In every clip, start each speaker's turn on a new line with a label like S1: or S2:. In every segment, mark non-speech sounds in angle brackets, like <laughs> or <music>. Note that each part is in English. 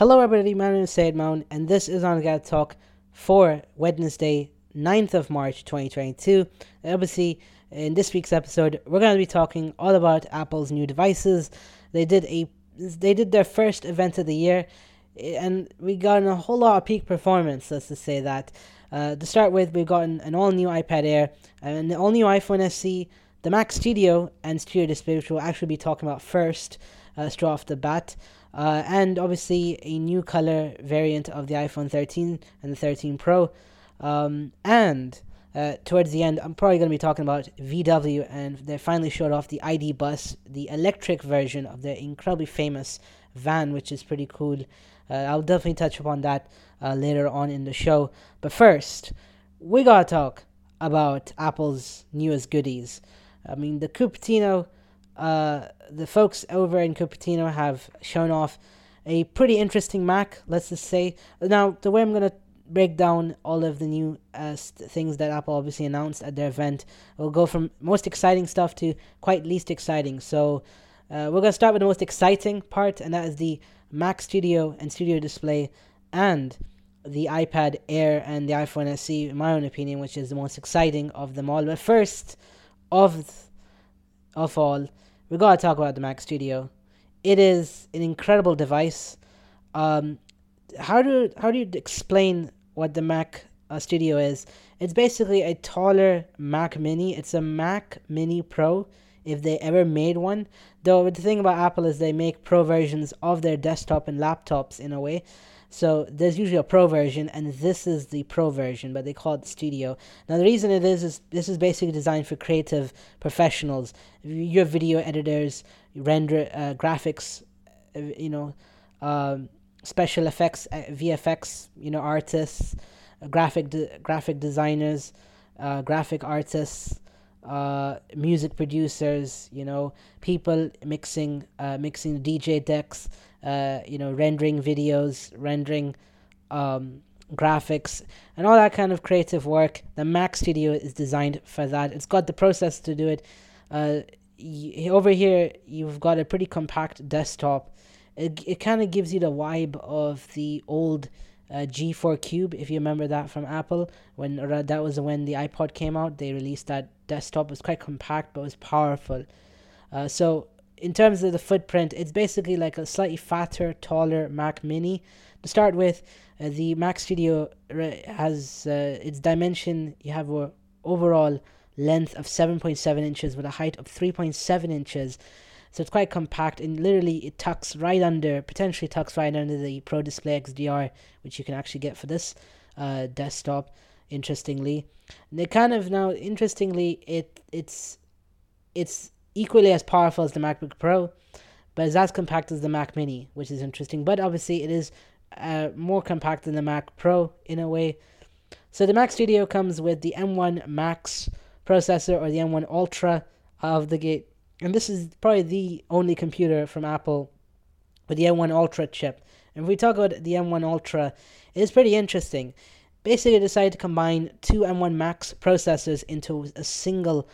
S1: Hello, everybody. My name is Sayed Mound, and this is on Talk for Wednesday, 9th of March, 2022. Obviously, in this week's episode, we're going to be talking all about Apple's new devices. They did a they did their first event of the year, and we got a whole lot of peak performance. Let's just say that. Uh, to start with, we've gotten an all new iPad Air, an all new iPhone SE, the Mac Studio, and Studio Display, which we'll actually be talking about first, uh, straight off the bat. Uh, and obviously a new color variant of the iPhone 13 and the 13 Pro. Um, and uh, towards the end, I'm probably going to be talking about VW, and they finally showed off the ID Bus, the electric version of their incredibly famous van, which is pretty cool. Uh, I'll definitely touch upon that uh, later on in the show. But first, we gotta talk about Apple's newest goodies. I mean, the Cupertino uh, the folks over in Cupertino have shown off a pretty interesting Mac, let's just say. Now, the way I'm going to break down all of the new uh, things that Apple obviously announced at their event, we'll go from most exciting stuff to quite least exciting. So, uh, we're going to start with the most exciting part, and that is the Mac Studio and Studio Display and the iPad Air and the iPhone SE, in my own opinion, which is the most exciting of them all. But first, of of all, we gotta talk about the Mac Studio. It is an incredible device. Um, how do how do you explain what the Mac uh, Studio is? It's basically a taller Mac Mini. It's a Mac Mini Pro if they ever made one. Though the thing about Apple is they make pro versions of their desktop and laptops in a way. So there's usually a pro version, and this is the pro version, but they call it Studio. Now the reason it is is this is basically designed for creative professionals. You're video editors, render uh, graphics, uh, you know, um, special effects, uh, VFX, you know, artists, uh, graphic de- graphic designers, uh, graphic artists. Uh, music producers, you know, people mixing, mixing DJ decks, uh, you know, rendering videos, rendering um, graphics, and all that kind of creative work. The Mac Studio is designed for that. It's got the process to do it. Uh, y- over here, you've got a pretty compact desktop. It, it kind of gives you the vibe of the old uh, G4 Cube, if you remember that from Apple. When that was when the iPod came out, they released that desktop. It was quite compact, but it was powerful. Uh, so in terms of the footprint, it's basically like a slightly fatter, taller Mac Mini. To start with, uh, the Mac Studio has uh, its dimension. You have a overall length of 7.7 inches with a height of 3.7 inches. So it's quite compact and literally it tucks right under, potentially tucks right under the Pro Display XDR, which you can actually get for this uh, desktop. Interestingly, and it kind of now interestingly it it's it's equally as powerful as the MacBook Pro, but it's as compact as the Mac Mini, which is interesting. But obviously, it is uh, more compact than the Mac Pro in a way. So the Mac Studio comes with the M1 Max processor or the M1 Ultra of the gate, and this is probably the only computer from Apple with the M1 Ultra chip. And if we talk about the M1 Ultra, it is pretty interesting. Basically, they decided to combine two M1 Max processors into a single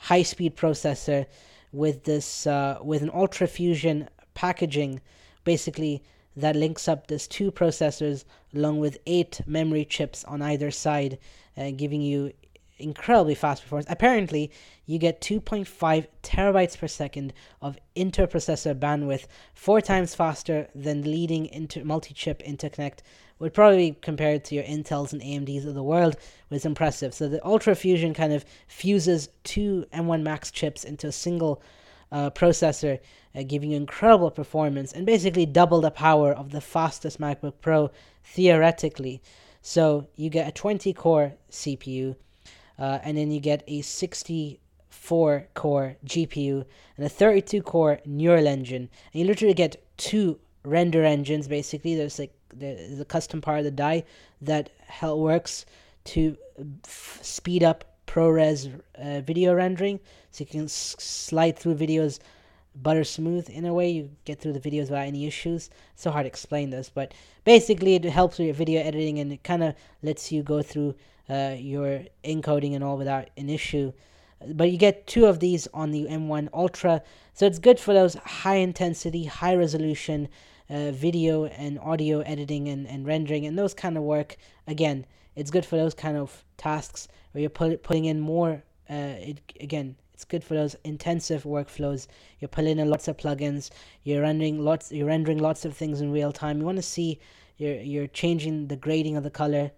S1: high speed processor with this uh, with an ultra fusion packaging basically that links up this two processors along with eight memory chips on either side uh, giving you incredibly fast performance. Apparently you get 2.5 terabytes per second of interprocessor bandwidth four times faster than leading inter- multi-chip interconnect would probably be compared to your Intels and AMDs of the world was impressive. So the Ultra Fusion kind of fuses two M1 Max chips into a single uh, processor, uh, giving you incredible performance and basically double the power of the fastest MacBook Pro theoretically. So you get a 20 core CPU, uh, and then you get a 64 core GPU and a 32 core neural engine, and you literally get two render engines basically. There's like a custom part of the die that works to speed up ProRes uh, video rendering, so you can slide through videos butter smooth in a way. You get through the videos without any issues. So hard to explain this, but basically it helps with your video editing and it kind of lets you go through uh, your encoding and all without an issue. But you get two of these on the M1 Ultra, so it's good for those high intensity, high resolution uh, video and audio editing and, and rendering and those kind of work, again, it's good for those kind of tasks where you're put, putting in more. Uh, it, again, it's good for those intensive workflows. You're pulling in lots of plugins. You're rendering lots. You're rendering lots of things in real time. You want to see. You're you're changing the grading of the color.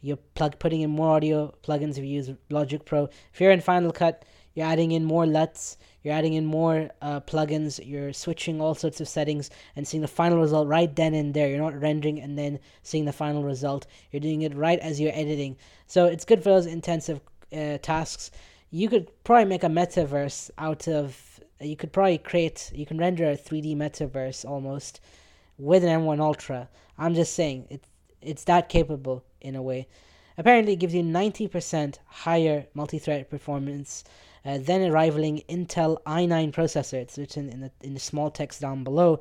S1: You're plug putting in more audio plugins if you use Logic Pro. If you're in Final Cut, you're adding in more LUTs, you're adding in more uh, plugins, you're switching all sorts of settings and seeing the final result right then and there. You're not rendering and then seeing the final result. You're doing it right as you're editing. So it's good for those intensive uh, tasks. You could probably make a metaverse out of. You could probably create. You can render a 3D metaverse almost with an M1 Ultra. I'm just saying it's it's that capable in a way. Apparently, it gives you 90% higher multi-thread performance uh, then rivaling Intel i9 processor. It's written in the in the small text down below,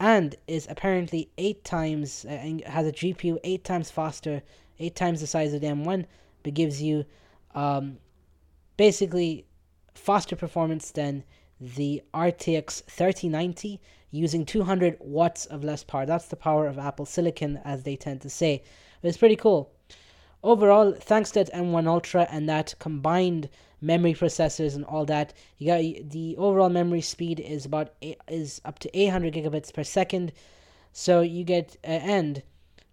S1: and is apparently eight times uh, has a GPU eight times faster, eight times the size of the M1, but gives you um, basically faster performance than the RTX 3090 using 200 watts of less power. That's the power of Apple Silicon, as they tend to say. But it's pretty cool. Overall, thanks to that M1 Ultra and that combined memory processors and all that. You got the overall memory speed is about is up to 800 gigabits per second. So you get uh, and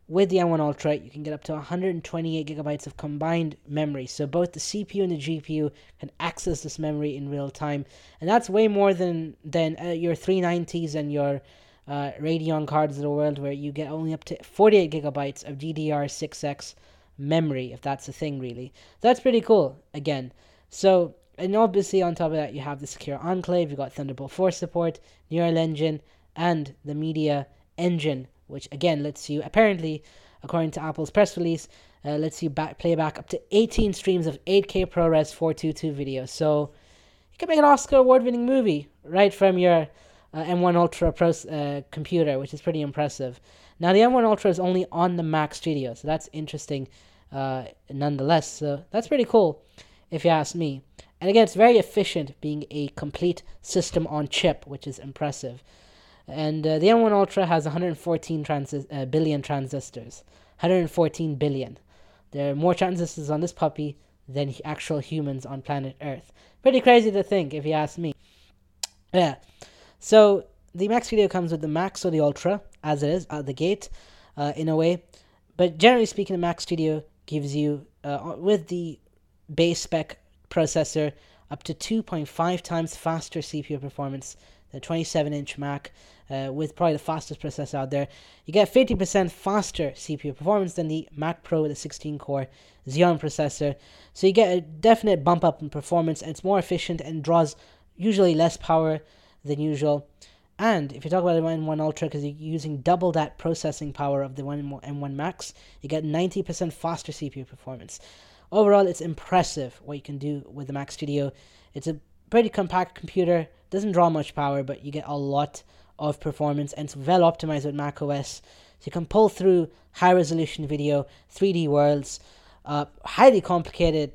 S1: with the M1 Ultra, you can get up to 128 gigabytes of combined memory. So both the CPU and the GPU can access this memory in real time, and that's way more than than uh, your 390s and your uh, Radeon cards of the world, where you get only up to 48 gigabytes of GDDR6X memory, if that's a thing, really. That's pretty cool. Again, so, and obviously on top of that, you have the Secure Enclave, you've got Thunderbolt 4 support, Neural Engine, and the Media Engine, which again lets you, apparently, according to Apple's press release, uh, lets you back, play back up to 18 streams of 8K ProRes 422 video. So, you can make an Oscar award winning movie right from your uh, M1 Ultra Pro uh, computer, which is pretty impressive. Now, the M1 Ultra is only on the Mac Studio, so that's interesting uh, nonetheless. So, that's pretty cool if you ask me. And again, it's very efficient being a complete system on chip, which is impressive. And uh, the M1 Ultra has 114 transi- uh, billion transistors. 114 billion. There are more transistors on this puppy than actual humans on planet Earth. Pretty crazy to think, if you ask me. Yeah. So the Mac Studio comes with the Max or the Ultra, as it is, out the gate, uh, in a way. But generally speaking, the Mac Studio gives you, uh, with the base spec processor up to 2.5 times faster CPU performance than 27 inch Mac uh, with probably the fastest processor out there. You get 50% faster CPU performance than the Mac Pro with a 16 core Xeon processor. So you get a definite bump up in performance and it's more efficient and draws usually less power than usual. And if you talk about the M1 Ultra, because you're using double that processing power of the 1 M1 Max, you get 90% faster CPU performance. Overall, it's impressive what you can do with the Mac Studio. It's a pretty compact computer, doesn't draw much power, but you get a lot of performance and it's well optimized with Mac OS. So you can pull through high resolution video, 3D worlds, uh, highly complicated,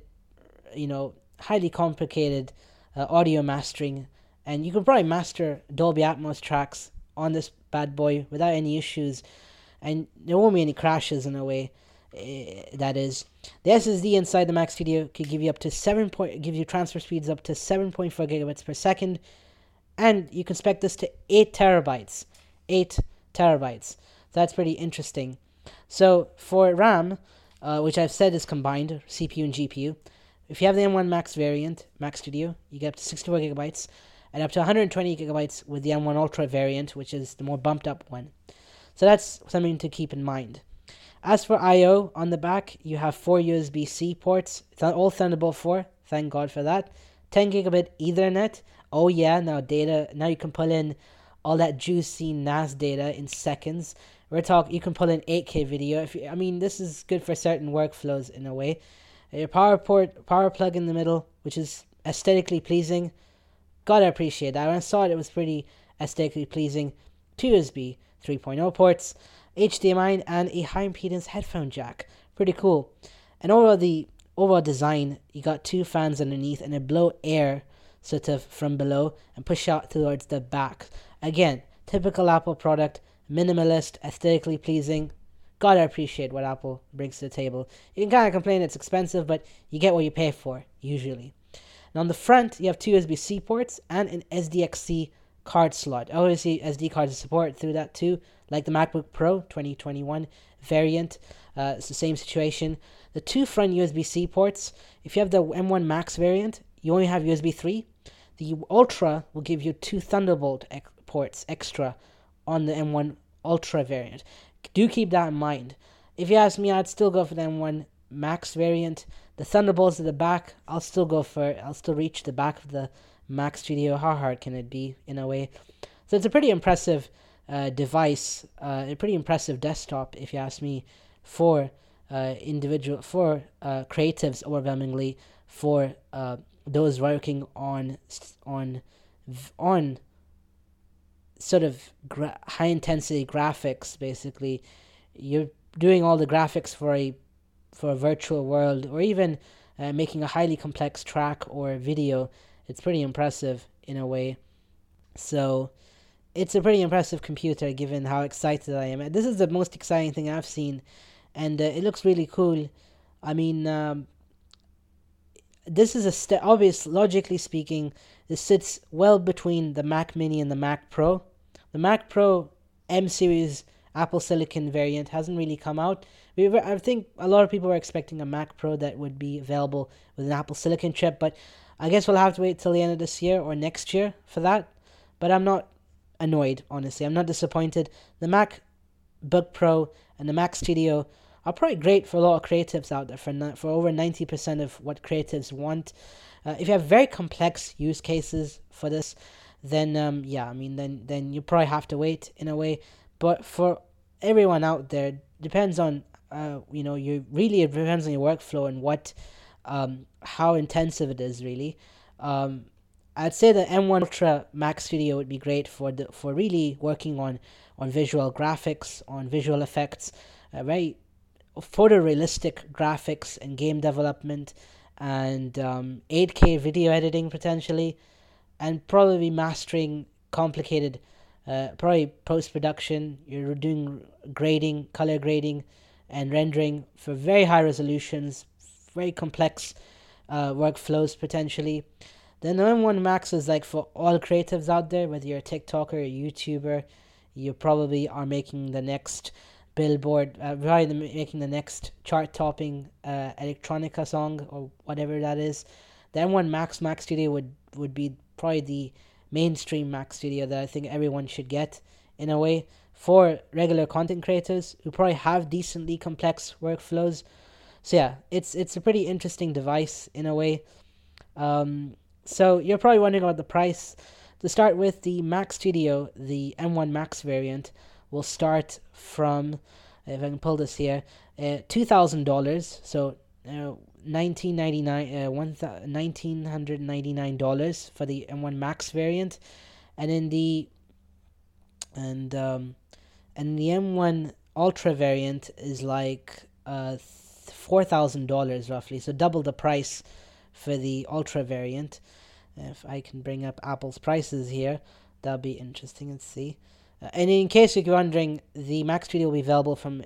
S1: you know, highly complicated uh, audio mastering, and you can probably master Dolby Atmos tracks on this bad boy without any issues, and there won't be any crashes in a way. Uh, that is the SSD inside the Mac Studio could give you up to seven point gives you transfer speeds up to seven point four gigabits per second, and you can spec this to eight terabytes, eight terabytes. That's pretty interesting. So for RAM, uh, which I've said is combined CPU and GPU, if you have the M1 Max variant, Mac Studio, you get up to 64 gigabytes, and up to 120 gigabytes with the M1 Ultra variant, which is the more bumped up one. So that's something to keep in mind. As for I/O on the back, you have four USB-C ports, It's all Thunderbolt 4. Thank God for that. 10 gigabit Ethernet. Oh yeah, now data. Now you can pull in all that juicy NAS data in seconds. We're talking. You can pull in 8K video. If you, I mean, this is good for certain workflows in a way. Uh, your power port, power plug in the middle, which is aesthetically pleasing. Gotta appreciate that. When I saw it, it was pretty aesthetically pleasing. Two USB 3.0 ports. HDMI, and a high impedance headphone jack. Pretty cool. And overall, the overall design, you got two fans underneath and they blow air sort of from below and push out towards the back. Again, typical Apple product, minimalist, aesthetically pleasing. Gotta appreciate what Apple brings to the table. You can kind of complain it's expensive, but you get what you pay for, usually. Now on the front, you have two USB C ports and an SDXC card slot. Obviously, SD cards support through that too, like the MacBook Pro 2021 variant. Uh, it's the same situation. The two front USB C ports, if you have the M1 Max variant, you only have USB 3. The Ultra will give you two Thunderbolt ex- ports extra on the M1 Ultra variant. Do keep that in mind. If you ask me, I'd still go for the M1 Max variant. The Thunderbolts at the back, I'll still go for. I'll still reach the back of the Mac Studio. How hard can it be, in a way? So it's a pretty impressive uh, device, uh, a pretty impressive desktop, if you ask me, for uh, individual for uh, creatives overwhelmingly for uh, those working on on on sort of gra- high intensity graphics basically you're doing all the graphics for a for a virtual world or even uh, making a highly complex track or video it's pretty impressive in a way. So it's a pretty impressive computer given how excited i am. This is the most exciting thing i've seen and uh, it looks really cool. I mean um, this is a st- obvious logically speaking this sits well between the mac mini and the mac pro. The mac pro m series apple silicon variant hasn't really come out. We were, i think a lot of people were expecting a mac pro that would be available with an apple silicon chip but i guess we'll have to wait till the end of this year or next year for that but i'm not annoyed honestly i'm not disappointed the mac book pro and the mac studio are probably great for a lot of creatives out there for for over 90% of what creatives want. Uh, if you have very complex use cases for this, then um, yeah, I mean then then you probably have to wait in a way. But for everyone out there, depends on uh, you know you really it depends on your workflow and what um, how intensive it is really. Um, I'd say the M1 Ultra Mac Studio would be great for the for really working on on visual graphics, on visual effects, uh, very photorealistic graphics and game development and um, 8K video editing potentially, and probably mastering complicated, uh, probably post production. You're doing grading, color grading, and rendering for very high resolutions, very complex uh, workflows potentially. The M1 Max is like for all creatives out there, whether you're a TikToker, or a YouTuber, you probably are making the next Billboard, uh, probably making the next chart-topping uh, electronica song or whatever that is. The M1 Max Mac Studio would would be probably the mainstream Mac Studio that I think everyone should get in a way for regular content creators who probably have decently complex workflows. So yeah, it's it's a pretty interesting device in a way. Um, so you're probably wondering about the price. To start with, the Mac Studio, the M1 Max variant, will start from, if I can pull this here, uh, $2,000. So uh, 1999 uh, one $1999 for the M1 Max variant and in the and um and the M1 Ultra variant is like uh $4,000 roughly. So double the price for the Ultra variant. If I can bring up Apple's prices here that'll be interesting and see. Uh, and in case you're wondering, the Mac Studio will be available from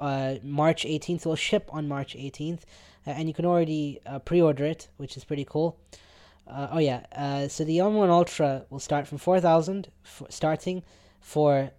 S1: uh, March 18th. It will ship on March 18th, uh, and you can already uh, pre-order it, which is pretty cool. Uh, oh yeah, uh, so the M1 Ultra will start from 4,000 f- starting for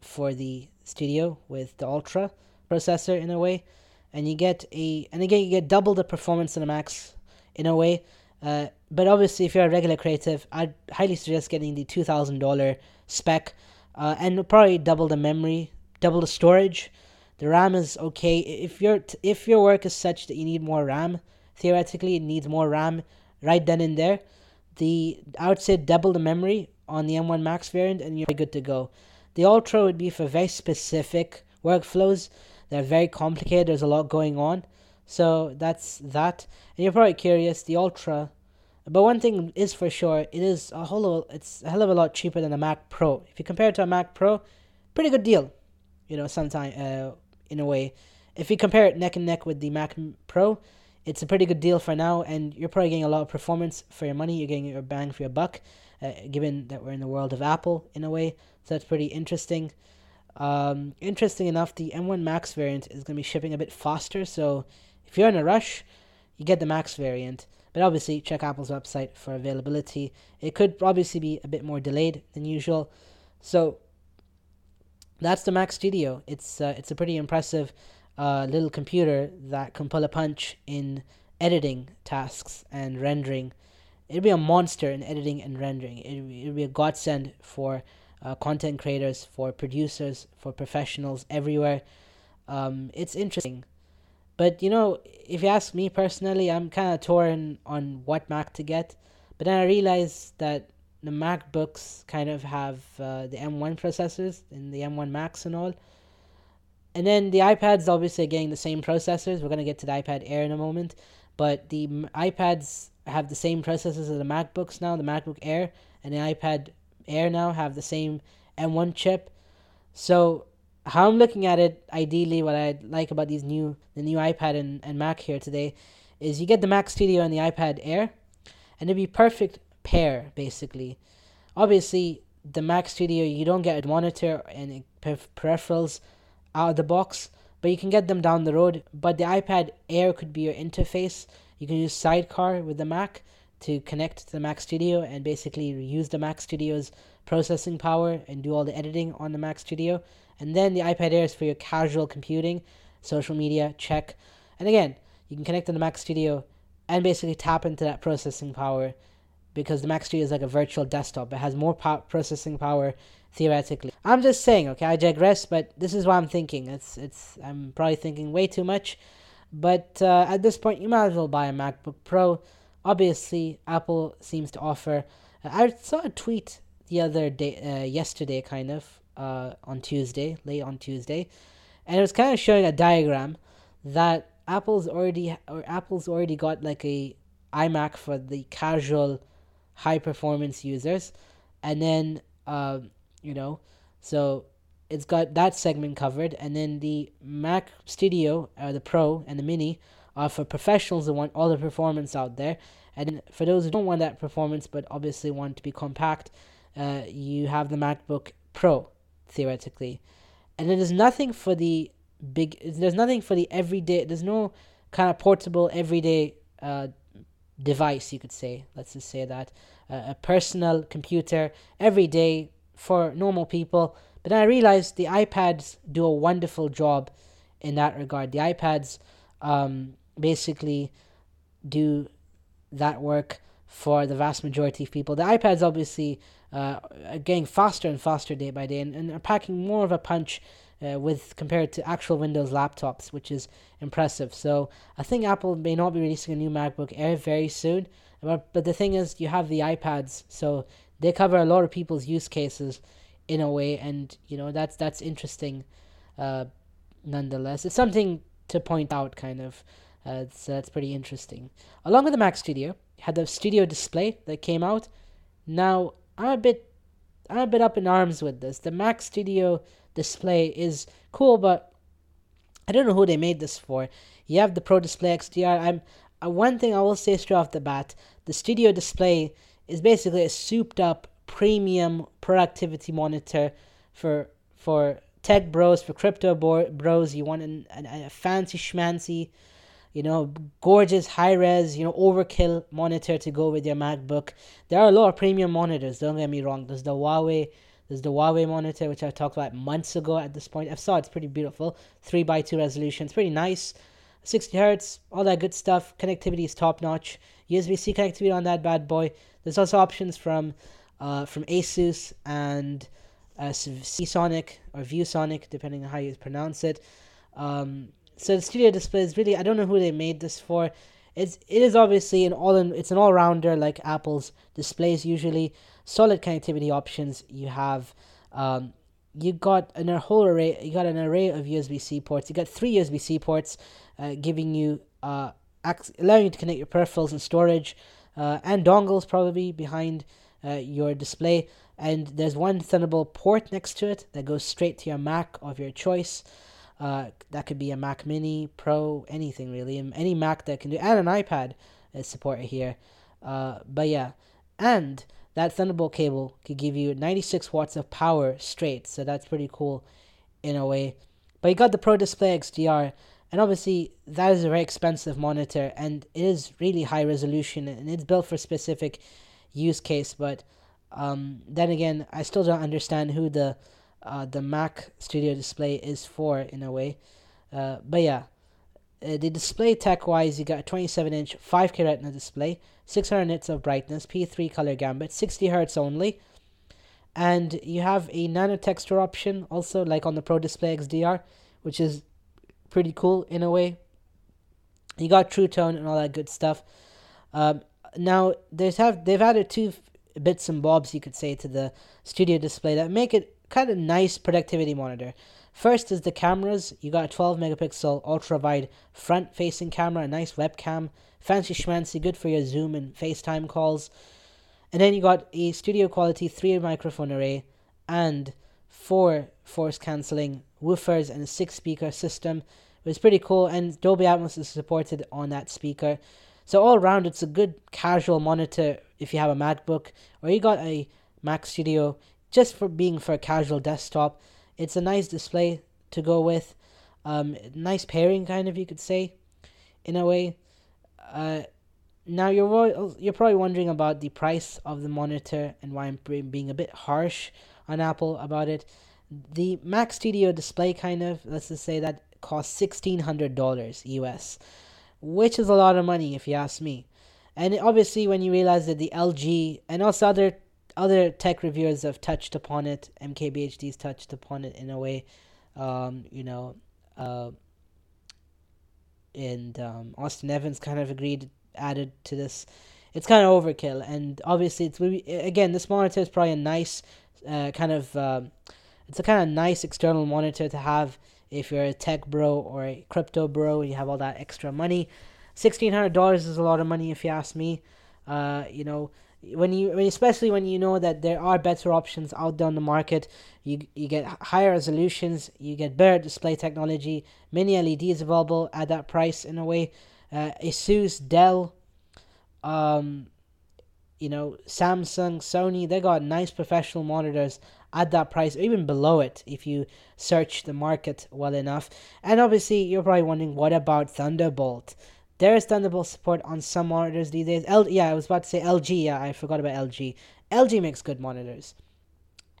S1: for the Studio with the Ultra processor in a way, and you get a and again you get double the performance in the Max in a way. but obviously, if you're a regular creative, I'd highly suggest getting the two thousand dollar spec, uh, and probably double the memory, double the storage. The RAM is okay. If your if your work is such that you need more RAM, theoretically it needs more RAM right then and there. The I would say double the memory on the M1 Max variant, and you're good to go. The Ultra would be for very specific workflows. They're very complicated. There's a lot going on. So that's that. And you're probably curious. The Ultra but one thing is for sure, it is a whole it's a hell of a lot cheaper than a Mac Pro. If you compare it to a Mac Pro, pretty good deal. You know, sometime uh, in a way. If you compare it neck and neck with the Mac Pro, it's a pretty good deal for now, and you're probably getting a lot of performance for your money. You're getting your bang for your buck. uh, given that we're in the world of Apple in a way. So that's pretty interesting. Um, interesting enough, the M1 Max variant is going to be shipping a bit faster. So if you're in a rush, you get the Max variant. But obviously, check Apple's website for availability. It could obviously be a bit more delayed than usual. So that's the Mac Studio. It's uh, it's a pretty impressive uh, little computer that can pull a punch in editing tasks and rendering. It'd be a monster in editing and rendering. It'd, it'd be a godsend for uh, content creators, for producers, for professionals everywhere. Um, it's interesting. But you know, if you ask me personally, I'm kind of torn on what Mac to get. But then I realize that the MacBooks kind of have uh, the M1 processors and the M1 Max and all. And then the iPads obviously getting the same processors. We're going to get to the iPad Air in a moment. But the iPads have the same processors as the MacBooks now. The MacBook Air and the iPad Air now have the same M1 chip. So how I'm looking at it, ideally, what I like about these new the new iPad and, and Mac here today, is you get the Mac Studio and the iPad Air, and it'd be perfect pair basically. Obviously, the Mac Studio you don't get a monitor and peripherals out of the box, but you can get them down the road. But the iPad Air could be your interface. You can use Sidecar with the Mac to connect to the Mac Studio and basically use the Mac Studio's processing power and do all the editing on the Mac Studio. And then the iPad Air is for your casual computing, social media, check. And again, you can connect to the Mac Studio and basically tap into that processing power because the Mac Studio is like a virtual desktop. It has more pow- processing power theoretically. I'm just saying, okay, I digress, but this is what I'm thinking. It's it's I'm probably thinking way too much, but uh, at this point, you might as well buy a MacBook Pro. Obviously, Apple seems to offer. Uh, I saw a tweet the other day, uh, yesterday, kind of, uh, on Tuesday, late on Tuesday, and it was kind of showing a diagram that Apple's already or Apple's already got like a iMac for the casual, high performance users, and then uh, you know, so it's got that segment covered, and then the Mac Studio, uh, the Pro and the Mini, are for professionals that want all the performance out there, and for those who don't want that performance but obviously want to be compact, uh, you have the MacBook Pro theoretically, and there's nothing for the big. There's nothing for the everyday. There's no kind of portable everyday uh, device you could say. Let's just say that uh, a personal computer everyday for normal people. But I realized the iPads do a wonderful job in that regard. The iPads um, basically do that work for the vast majority of people. The iPads obviously uh, are getting faster and faster day by day and, and are packing more of a punch uh, with compared to actual Windows laptops, which is impressive. So I think Apple may not be releasing a new MacBook Air very soon. But, but the thing is, you have the iPads, so they cover a lot of people's use cases in a way, and you know that's that's interesting. Uh, nonetheless, it's something to point out, kind of. Uh, that's pretty interesting. Along with the Mac Studio, had the Studio Display that came out. Now I'm a bit, I'm a bit up in arms with this. The Mac Studio Display is cool, but I don't know who they made this for. You have the Pro Display XDR. I'm uh, one thing I will say straight off the bat: the Studio Display is basically a souped up premium productivity monitor for for tech bros, for crypto bros. You want an, an, a fancy schmancy, you know, gorgeous high res, you know, overkill monitor to go with your MacBook. There are a lot of premium monitors. Don't get me wrong. There's the Huawei. There's the Huawei monitor, which I talked about months ago. At this point, I saw it's pretty beautiful, three by two resolution. It's pretty nice. 60 hertz, all that good stuff. Connectivity is top notch. USB C connectivity on that bad boy. There's also options from uh, from Asus and uh, Sonic or ViewSonic, depending on how you pronounce it. Um, so the studio display is really I don't know who they made this for. It's it is obviously an all in it's an all rounder like Apple's displays usually. Solid connectivity options. You have um, you got an, a whole array. You got an array of USB C ports. You got three USB C ports, uh, giving you uh, ac- allowing you to connect your peripherals and storage uh, and dongles probably behind uh, your display. And there's one Thunderbolt port next to it that goes straight to your Mac of your choice. Uh, that could be a Mac Mini, Pro, anything really, any Mac that can do, and an iPad is supported here. Uh, but yeah, and that Thunderbolt cable could give you 96 watts of power straight, so that's pretty cool in a way. But you got the Pro Display XDR, and obviously that is a very expensive monitor, and it is really high resolution, and it's built for specific use case. But um, then again, I still don't understand who the uh, the Mac Studio Display is for in a way. Uh, but yeah, uh, the display tech wise, you got a 27 inch 5K Retina display, 600 nits of brightness, P3 color gamut, 60 hertz only, and you have a nano texture option also, like on the Pro Display XDR, which is pretty cool in a way. You got True Tone and all that good stuff. Um, now there's have they've added two bits and bobs you could say to the studio display that make it kind of nice productivity monitor. First is the cameras. You got a 12 megapixel ultra wide front facing camera, a nice webcam, fancy schmancy, good for your Zoom and FaceTime calls. And then you got a studio quality 3 microphone array and four force cancelling woofers and a six speaker system. It was pretty cool, and Dolby Atmos is supported on that speaker. So all around, it's a good casual monitor if you have a MacBook or you got a Mac Studio just for being for a casual desktop. It's a nice display to go with. Um, nice pairing, kind of you could say, in a way. Uh, now you're you're probably wondering about the price of the monitor and why I'm being a bit harsh on Apple about it. The Mac Studio display, kind of, let's just say that costs sixteen hundred dollars US, which is a lot of money if you ask me. And obviously, when you realize that the LG and also other other tech reviewers have touched upon it. MKBHD's touched upon it in a way, um, you know, uh, and um, Austin Evans kind of agreed, added to this. It's kind of overkill, and obviously, it's again this monitor is probably a nice uh, kind of uh, it's a kind of nice external monitor to have if you're a tech bro or a crypto bro. And you have all that extra money. Sixteen hundred dollars is a lot of money if you ask me. Uh, you know, when you especially when you know that there are better options out there on the market you you get higher resolutions you get better display technology mini LEDs available at that price in a way. Uh, asus dell um you know samsung sony they got nice professional monitors at that price or even below it if you search the market well enough. And obviously you're probably wondering what about thunderbolt there is Thunderbolt support on some monitors these days. L- yeah, I was about to say LG. Yeah, I forgot about LG. LG makes good monitors.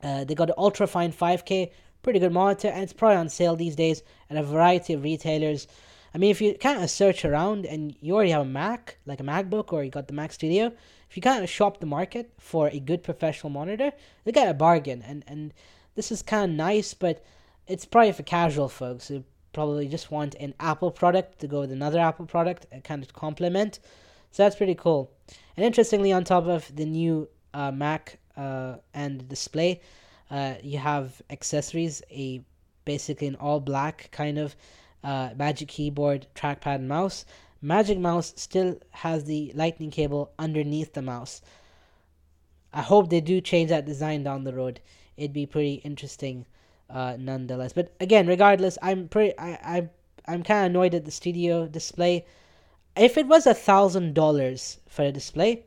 S1: Uh, they got an ultra fine 5K, pretty good monitor, and it's probably on sale these days at a variety of retailers. I mean, if you kind of search around and you already have a Mac, like a MacBook, or you got the Mac Studio, if you kind of shop the market for a good professional monitor, they get a bargain. And and this is kind of nice, but it's probably for casual folks who probably just want an Apple product to go with another Apple product a kind of complement. So that's pretty cool. And interestingly, on top of the new uh, Mac uh, and display, uh, you have accessories, a basically an all black kind of uh, Magic Keyboard, trackpad, and mouse. Magic Mouse still has the lightning cable underneath the mouse. I hope they do change that design down the road. It'd be pretty interesting uh, nonetheless. But again, regardless, I'm pretty I I I'm kind of annoyed at the studio display. If it was a thousand dollars for a display,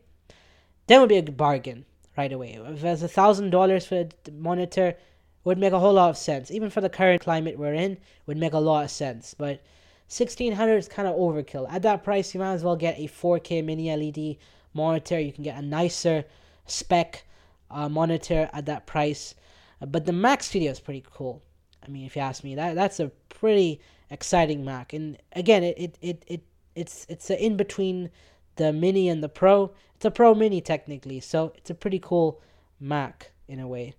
S1: that would be a bargain right away. If it was a thousand dollars for a monitor, would make a whole lot of sense. Even for the current climate we're in, would make a lot of sense. But sixteen hundred is kind of overkill. At that price, you might as well get a 4K mini LED monitor. You can get a nicer spec uh, monitor at that price. But the Mac Studio is pretty cool. I mean, if you ask me, that that's a pretty exciting Mac. And again, it it, it, it it's it's in between the Mini and the Pro. It's a Pro Mini technically, so it's a pretty cool Mac in a way.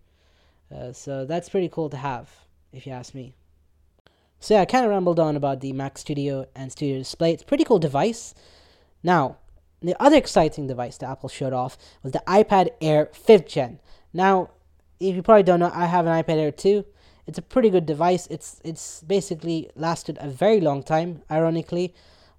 S1: Uh, so that's pretty cool to have, if you ask me. So yeah, I kind of rambled on about the Mac Studio and Studio Display. It's a pretty cool device. Now, the other exciting device that Apple showed off was the iPad Air 5th Gen. Now, if you probably don't know, I have an iPad Air 2. It's a pretty good device. It's it's basically lasted a very long time. Ironically,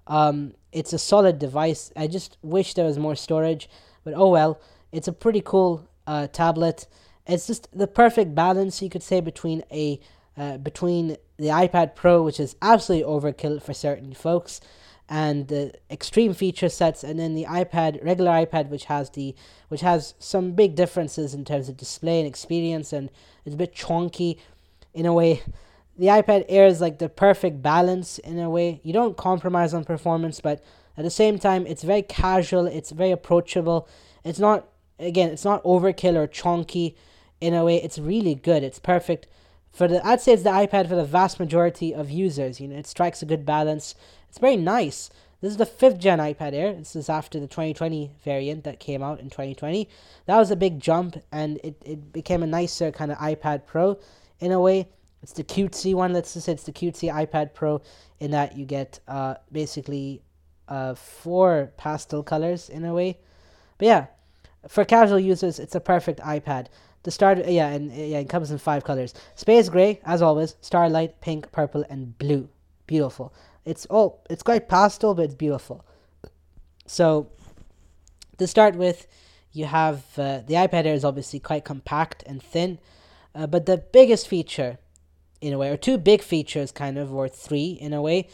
S1: um, it's a solid device. I just wish there was more storage, but oh well. It's a pretty cool uh, tablet. It's just the perfect balance you could say between a uh, between the iPad Pro, which is absolutely overkill for certain folks, and the extreme feature sets and then the ipad regular ipad which has the which has some big differences in terms of display and experience and it's a bit chonky in a way. The ipad air is like the perfect balance in a way. You don't compromise on performance but at the same time it's very casual it's very approachable. It's not again it's not overkill or chonky in a way. It's really good. It's perfect for the I'd say it's the iPad for the vast majority of users. You know, it strikes a good balance. It's very nice. This is the fifth gen iPad Air. This is after the 2020 variant that came out in 2020. That was a big jump, and it, it became a nicer kind of iPad Pro in a way. It's the cutesy one. Let's just say it's the cutesy iPad Pro in that you get uh, basically uh, four pastel colors in a way. But yeah, for casual users, it's a perfect iPad. The start, yeah, and yeah, it comes in five colors: space gray, as always, starlight, pink, purple, and blue. Beautiful. It's all, it's quite pastel, but it's beautiful. So, to start with, you have uh, the iPad Air is obviously quite compact and thin, uh, but the biggest feature, in a way, or two big features, kind of, or three in a way,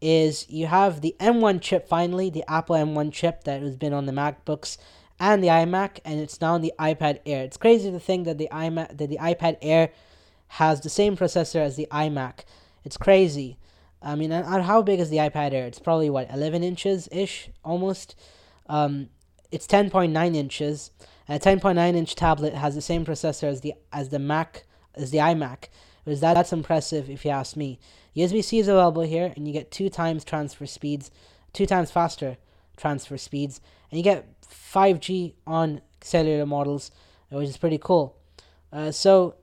S1: is you have the M1 chip finally, the Apple M1 chip that has been on the MacBooks and the iMac, and it's now on the iPad Air. It's crazy to think that the iMac, that the iPad Air, has the same processor as the iMac. It's crazy. I mean, and how big is the iPad Air? It's probably what 11 inches ish, almost. Um, it's 10.9 inches. A 10.9 inch tablet has the same processor as the as the Mac as the iMac. Because that, that's impressive if you ask me. USB C is available here, and you get two times transfer speeds, two times faster transfer speeds, and you get 5G on cellular models, which is pretty cool. Uh, so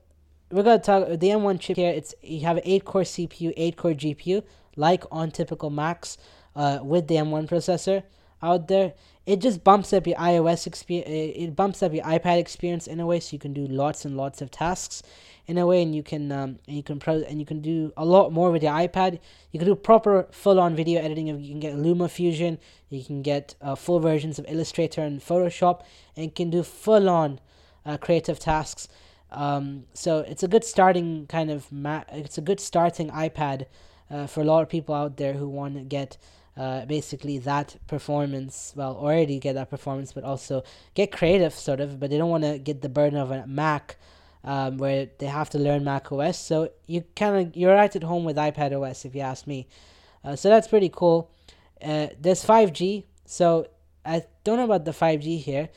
S1: we're gonna talk the M1 chip here. It's you have an 8 core CPU, 8 core GPU, like on typical Macs, uh, with the M1 processor out there. It just bumps up your iOS experience. It bumps up your iPad experience in a way, so you can do lots and lots of tasks in a way, and you can um, and you can pro and you can do a lot more with your iPad. You can do proper full-on video editing. You can get LumaFusion. You can get uh, full versions of Illustrator and Photoshop, and you can do full-on uh, creative tasks. Um, so it's a good starting kind of It's a good starting iPad uh, for a lot of people out there who want to get. Uh, basically that performance well already get that performance but also get creative sort of but they don't want to get the burden of a mac um, where they have to learn Mac OS. So you kind of you're right at home with iPad OS if you ask me. Uh, so that's pretty cool. Uh, there's 5G. So I don't know about the 5G here.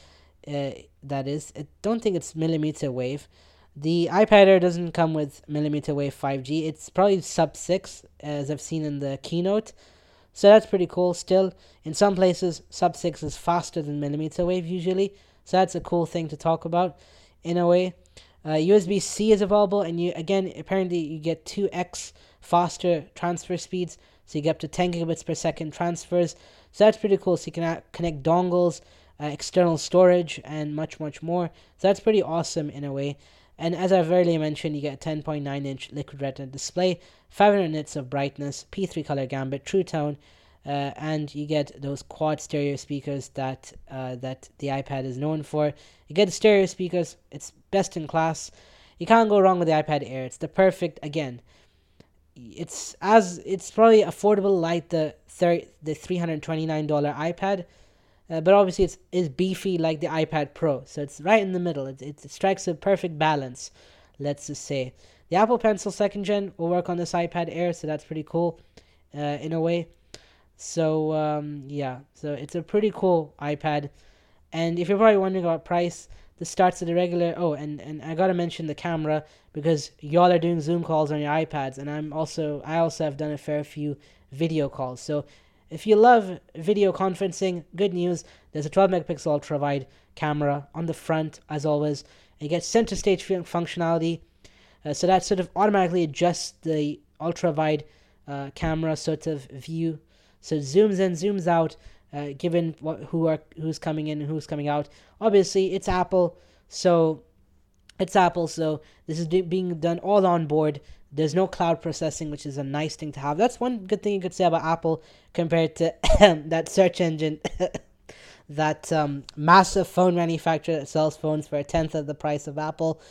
S1: Uh, that is, I don't think it's millimeter wave. The iPad Air doesn't come with millimeter wave 5G. It's probably sub 6, as I've seen in the keynote. So that's pretty cool. Still, in some places, sub 6 is faster than millimeter wave usually. So that's a cool thing to talk about in a way. Uh, USB C is available, and you again apparently you get two x faster transfer speeds, so you get up to 10 gigabits per second transfers. So that's pretty cool. So you can connect dongles, uh, external storage, and much much more. So that's pretty awesome in a way. And as I've earlier mentioned, you get a 10.9 inch liquid retina display, 500 nits of brightness, P3 color gamut, true tone, uh, and you get those quad stereo speakers that uh, that the iPad is known for. You get the stereo speakers; it's best in class. You can't go wrong with the iPad Air. It's the perfect again. It's as it's probably affordable like the thir- the three hundred twenty nine dollar iPad, uh, but obviously it's is beefy like the iPad Pro. So it's right in the middle. It, it strikes a perfect balance. Let's just say the Apple Pencil second gen will work on this iPad Air, so that's pretty cool uh, in a way. So um, yeah, so it's a pretty cool iPad. And if you're probably wondering about price, this starts at the regular. Oh, and and I gotta mention the camera because y'all are doing Zoom calls on your iPads, and I'm also I also have done a fair few video calls. So if you love video conferencing, good news. There's a 12 megapixel ultra wide camera on the front as always. It gets center stage functionality, uh, so that sort of automatically adjusts the ultra wide uh, camera sort of view so it zooms in, zooms out, uh, given what who are who's coming in and who's coming out. Obviously, it's Apple, so it's Apple, so this is being done all on board. There's no cloud processing, which is a nice thing to have. That's one good thing you could say about Apple compared to <laughs> that search engine, <laughs> that um, massive phone manufacturer that sells phones for a tenth of the price of Apple.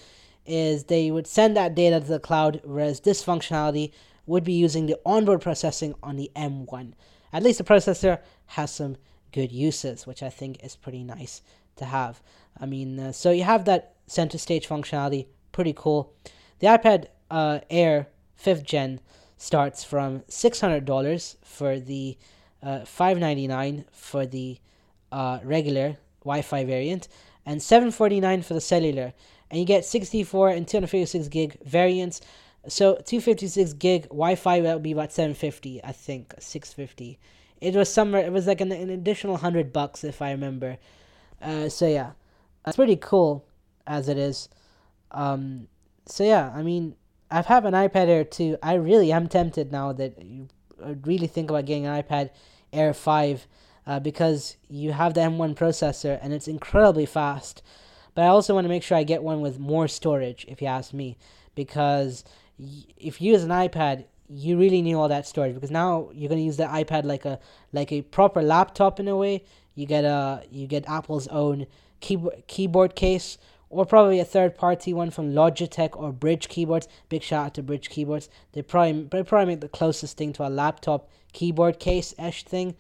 S1: Is they would send that data to the cloud, whereas this functionality would be using the onboard processing on the M1. at least the processor has some good uses, which I think is pretty nice to have. I mean, uh, so you have that center stage functionality, pretty cool. The iPad uh, Air 5th gen starts from $600 for the uh, 599 for the uh, regular Wi-Fi variant and 749 for the cellular. And you get 64 and 256 gig variants. So 256 gig Wi-Fi that would be about 750 I think 650 it was somewhere it was like an, an additional 100 bucks if I remember. Uh, so yeah it's pretty cool as it is. Um, so yeah I mean I've had an iPad Air 2 I really am tempted now that you really think about getting an iPad Air 5 uh, because you have the M1 processor and it's incredibly fast. But I also want to make sure I get one with more storage, if you ask me, because y- if you use an iPad, you really need all that storage because now you're going to use the iPad like a like a proper laptop in a way. You get a you get Apple's own keyboard keyboard case or probably a third party one from Logitech or Brydge Keyboards. Big shout out to Brydge Keyboards. They probably they probably make the closest thing to a laptop keyboard case ish thing.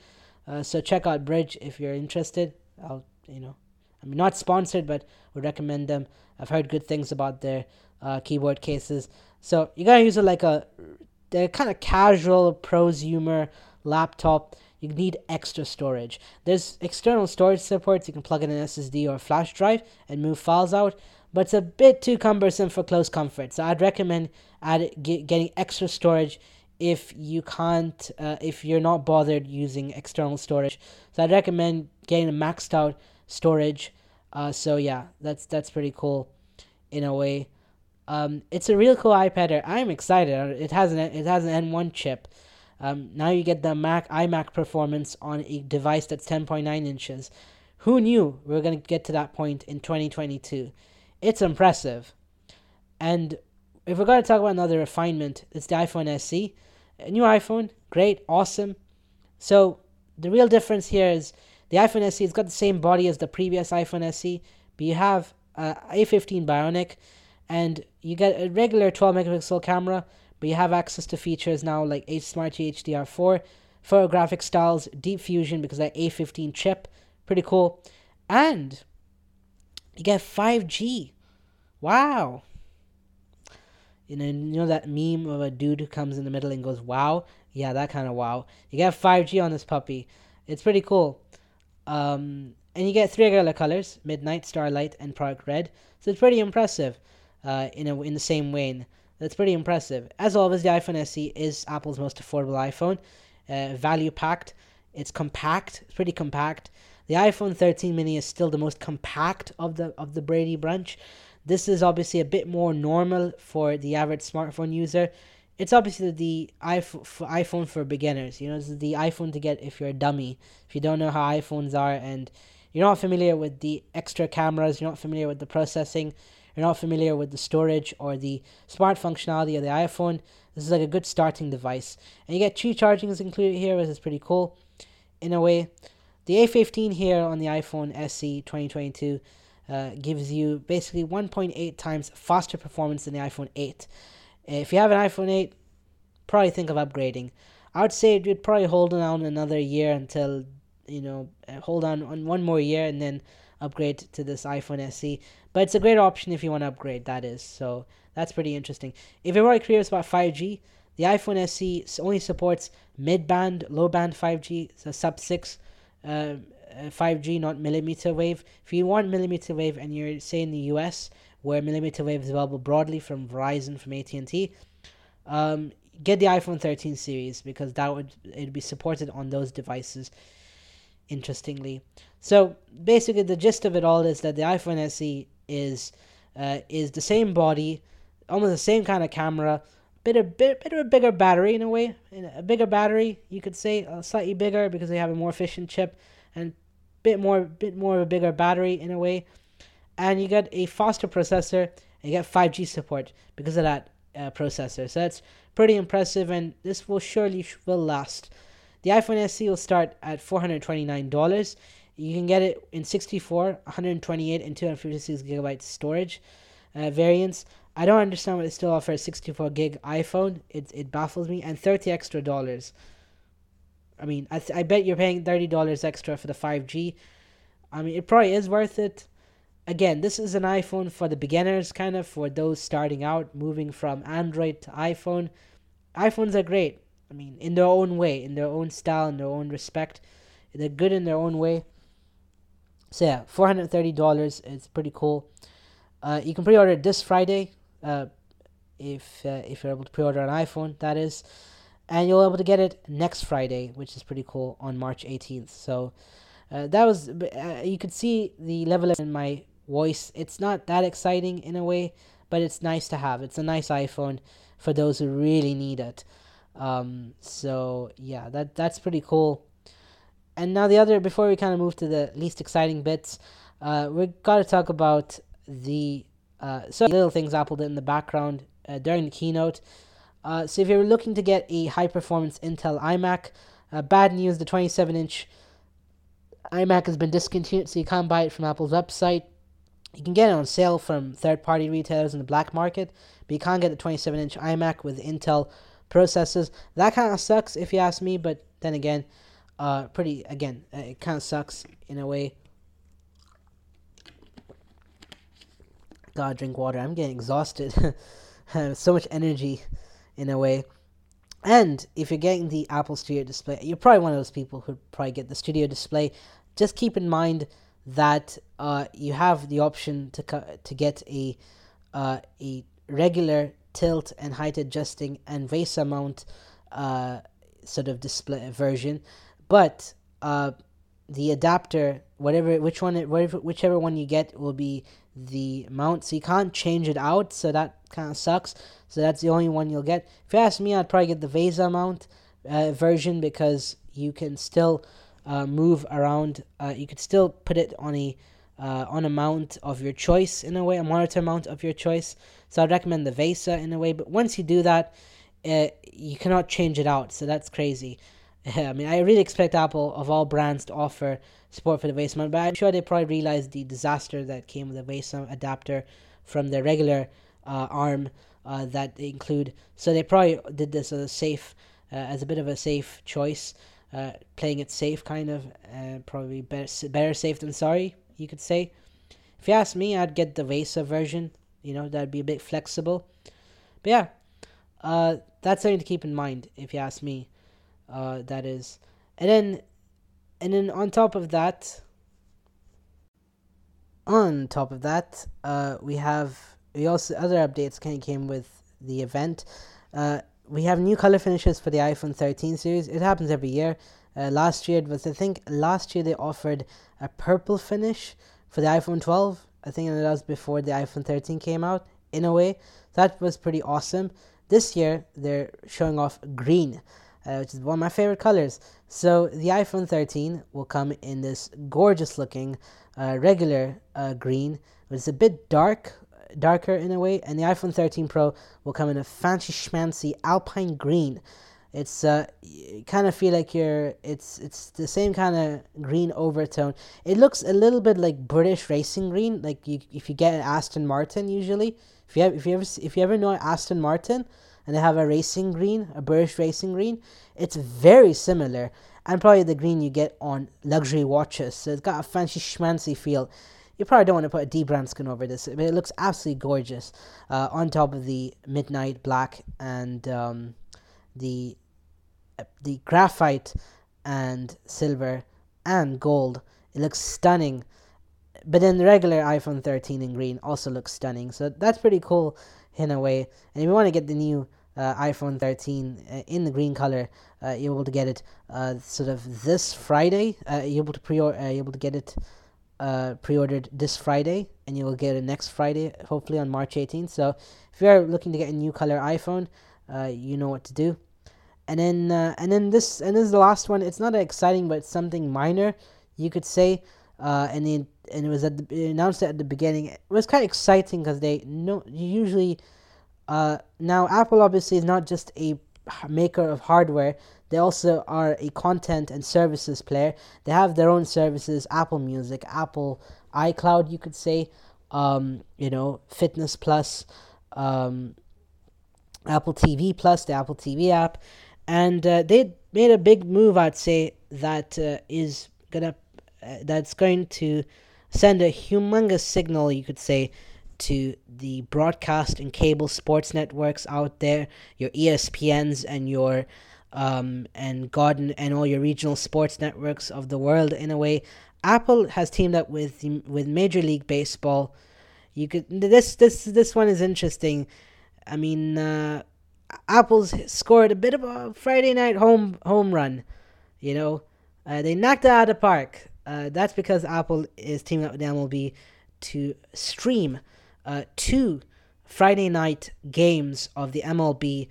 S1: Uh, so check out Brydge if you're interested. I'll you know, I'm not sponsored, but would recommend them. I've heard good things about their uh, keyboard cases. So you gotta use it like a, they're kind of casual prosumer laptop. You need extra storage. There's external storage supports. You can plug in an SSD or flash drive and move files out, but it's a bit too cumbersome for close comfort. So I'd recommend add, get, getting extra storage if you can't uh, if you're not bothered using external storage so i'd recommend getting a maxed out storage uh, so yeah that's that's pretty cool in a way um, it's a real cool ipad Air. i'm excited it has an it has an M1 chip um, now you get the mac imac performance on a device that's 10.9 inches who knew we were going to get to that point in 2022 it's impressive and if we're going to talk about another refinement, it's the iPhone SE. A new iPhone, great, awesome. So the real difference here is the iPhone SE has got the same body as the previous iPhone SE, but you have uh, A15 Bionic, and you get a regular 12 megapixel camera, but you have access to features now like H Smart HDR4, photographic styles, deep fusion because that A15 chip, pretty cool, and you get 5G. Wow, you know, you know that meme of a dude who comes in the middle and goes, "Wow." Yeah, that kind of wow. You get 5G on this puppy. It's pretty cool. Um, and you get three regular colors: midnight, starlight, and product red. So it's pretty impressive. Uh, in a in the same way, that's pretty impressive. As always, the iPhone SE is Apple's most affordable iPhone. Uh, value packed. It's compact. It's pretty compact. The iPhone 13 mini is still the most compact of the of the Brady bunch. This is obviously a bit more normal for the average smartphone user. It's obviously the iPhone for beginners. You know, this is the iPhone to get if you're a dummy. If you don't know how iPhones are and you're not familiar with the extra cameras, you're not familiar with the processing, you're not familiar with the storage or the smart functionality of the iPhone, this is like a good starting device. And you get two chargings included here, which is pretty cool in a way. The A15 here on the iPhone SE 2022 uh, gives you basically 1.8 times faster performance than the iPhone 8. If you have an iPhone 8, probably think of upgrading. I would say you'd probably hold on another year until, you know, uh, hold on, on one more year and then upgrade to this iPhone SE. But it's a great option if you want to upgrade, that is. So that's pretty interesting. If you're curious about 5G, the iPhone SE only supports mid band, low band 5G, so sub 6 uh, 5G, not millimeter wave. If you want millimeter wave and you're say in the US where millimeter wave is available broadly from Verizon, from AT&T, um, get the iPhone 13 series because that would it'd be supported on those devices. Interestingly, so basically the gist of it all is that the iPhone SE is uh, is the same body, almost the same kind of camera, bit a bit, bit of a bigger battery in a way, a bigger battery you could say, uh, slightly bigger because they have a more efficient chip, and bit more bit more of a bigger battery in a way, and you get a faster processor and you get 5G support because of that uh, processor. So that's pretty impressive, and this will surely will last. The iPhone SE will start at $429. You can get it in 64, 128, and 256 gigabyte storage uh, variants. I don't understand why they still offer a 64 gig iPhone. It, it baffles me. And 30 extra dollars. I mean, I, th- I bet you're paying thirty dollars extra for the five G. I mean, it probably is worth it. Again, this is an iPhone for the beginners, kind of for those starting out, moving from Android to iPhone. iPhones are great. I mean, in their own way, in their own style, in their own respect. They're good in their own way. So yeah, four hundred thirty dollars. It's pretty cool. Uh, you can pre-order it this Friday, uh, if uh, if you're able to pre-order an iPhone, that is, and you'll be able to get it next Friday, which is pretty cool on March eighteenth. So uh, that was uh, you could see the level in my voice. It's not that exciting in a way, but it's nice to have. It's a nice iPhone for those who really need it. Um, so yeah, that that's pretty cool. And now the other before we kind of move to the least exciting bits, uh, we got to talk about the uh, so little things Apple did in the background uh, during the keynote. Uh, so if you're looking to get a high performance Intel iMac, uh, bad news: the 27 inch iMac has been discontinued, so you can't buy it from Apple's website. You can get it on sale from third party retailers in the black market, but you can't get the 27 inch iMac with Intel processors. That kind of sucks if you ask me, but then again, uh, pretty again, uh, it kind of sucks in a way. Gotta drink water. I'm getting exhausted. <laughs> so much energy, in a way. And if you're getting the Apple Studio Display, you're probably one of those people who probably get the Studio Display. Just keep in mind that uh, you have the option to to get a uh, a regular tilt and height adjusting and VESA mount uh, sort of display version, but uh, the adapter, whatever which one, whatever whichever one you get, will be the mount. So you can't change it out. So that kind of sucks. So that's the only one you'll get. If you ask me, I'd probably get the VESA mount uh, version because you can still uh, move around. Uh, you could still put it on a uh, on a mount of your choice in a way, a monitor mount of your choice. So I'd recommend the VESA in a way. But once you do that, uh, you cannot change it out. So that's crazy. <laughs> I mean, I really expect Apple of all brands to offer support for the VESA mount, but I'm sure they probably realized the disaster that came with the VESA adapter from the regular uh, ARM uh, that they include. So they probably did this as a safe, uh, as a bit of a safe choice, uh, playing it safe, kind of, probably better, better safe than sorry, you could say. If you ask me, I'd get the VESA version. You know, that'd be a bit flexible. But yeah, uh, that's something to keep in mind. If you ask me, that is, and then and then on top of that, on top of that, uh, we have we also other updates kind of came with the event. Uh, we have new color finishes for the iPhone 13 series. It happens every year. Uh, last year it was I think last year they offered a purple finish for the iPhone 12. I think it was before the iPhone 13 came out. In a way, that was pretty awesome. This year they're showing off green uh, which is one of my favorite colors. So the iPhone 13 will come in this gorgeous looking uh, regular uh, green, which is a bit dark, darker in a way, and the iPhone 13 Pro will come in a fancy schmancy alpine green. It's uh, kind of feel like you're. It's it's the same kind of green overtone. It looks a little bit like British racing green, like you if you get an Aston Martin usually. If you have, if you ever if you ever know Aston Martin, and they have a racing green, a British racing green. It's very similar, and probably the green you get on luxury watches. So it's got a fancy schmancy feel. You probably don't want to put a dbrand skin over this, but it looks absolutely gorgeous uh, on top of the midnight black and um, the the graphite and silver and gold. It looks stunning. But then the regular iPhone 13 in green also looks stunning. So that's pretty cool in a way. And if you want to get the new iPhone 13 uh, in the green color, uh, you're able to get it uh, sort of this Friday. Uh, you're able to pre you're able to get it pre-ordered this Friday, and you will get it next Friday, hopefully on March 18th. So if you're looking to get a new color iPhone, you know what to do. And then and then this and this is the last one. It's not exciting, but something minor, you could say. and the and it was at the, announced it at the beginning. It was kind of exciting because they know usually uh, now, Apple obviously is not just a maker of hardware, they also are a content and services player. They have their own services Apple Music, Apple iCloud, you could say, um, you know, Fitness Plus, um, Apple TV Plus, the Apple TV app. And uh, they made a big move, I'd say, that uh, is gonna uh, that's going to send a humongous signal, you could say, to the broadcast and cable sports networks out there, your ESPNs and your um, and God and all your regional sports networks of the world. In a way, Apple has teamed up with with Major League Baseball. You could this this this one is interesting. I mean, uh, Apple's scored a bit of a Friday night home home run. You know, uh, they knocked it out of the park. Uh, that's because Apple is teaming up with MLB to stream uh, two Friday night games of the MLB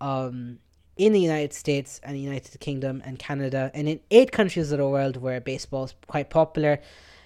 S1: um, in the United States and the United Kingdom and Canada and in eight countries of the world where baseball is quite popular.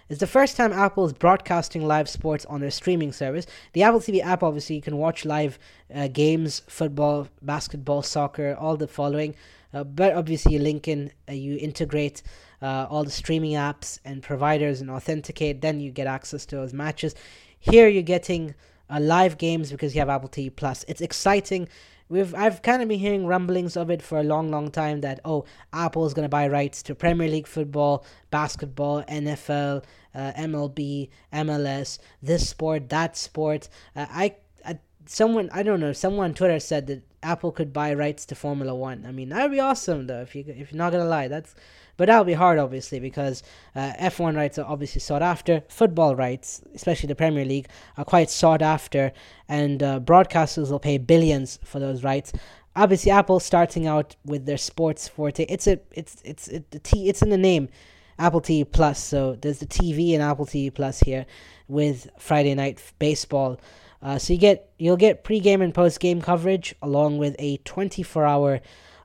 S1: It's the first time Apple is broadcasting live sports on their streaming service. The Apple TV app, obviously, you can watch live uh, games, football, basketball, soccer, all the following. Uh, but obviously, you link in, uh, you integrate uh, all the streaming apps and providers and authenticate. Then you get access to those matches. Here, you're getting uh, live games because you have Apple TV Plus. It's exciting we've I've kind of been hearing rumblings of it for a long, long time that oh, Apple's gonna buy rights to Premier League football, basketball, NFL, uh, MLB, MLS, this sport, that sport. Uh, I, I someone I don't know someone on Twitter said that Apple could buy rights to Formula One. I mean that'd be awesome though if you if you're not gonna lie that's but that'll be hard, obviously, because uh, F1 rights are obviously sought after. Football rights, especially the Premier League, are quite sought after, and uh, broadcasters will pay billions for those rights. Obviously, Apple starting out with their sports forte. It's a, it's, it's, it, the T, it's in the name, Apple TV Plus. So there's the TV and Apple TV Plus here with Friday Night Baseball. Uh, so you get you'll get pre-game and post-game coverage along with a 24-hour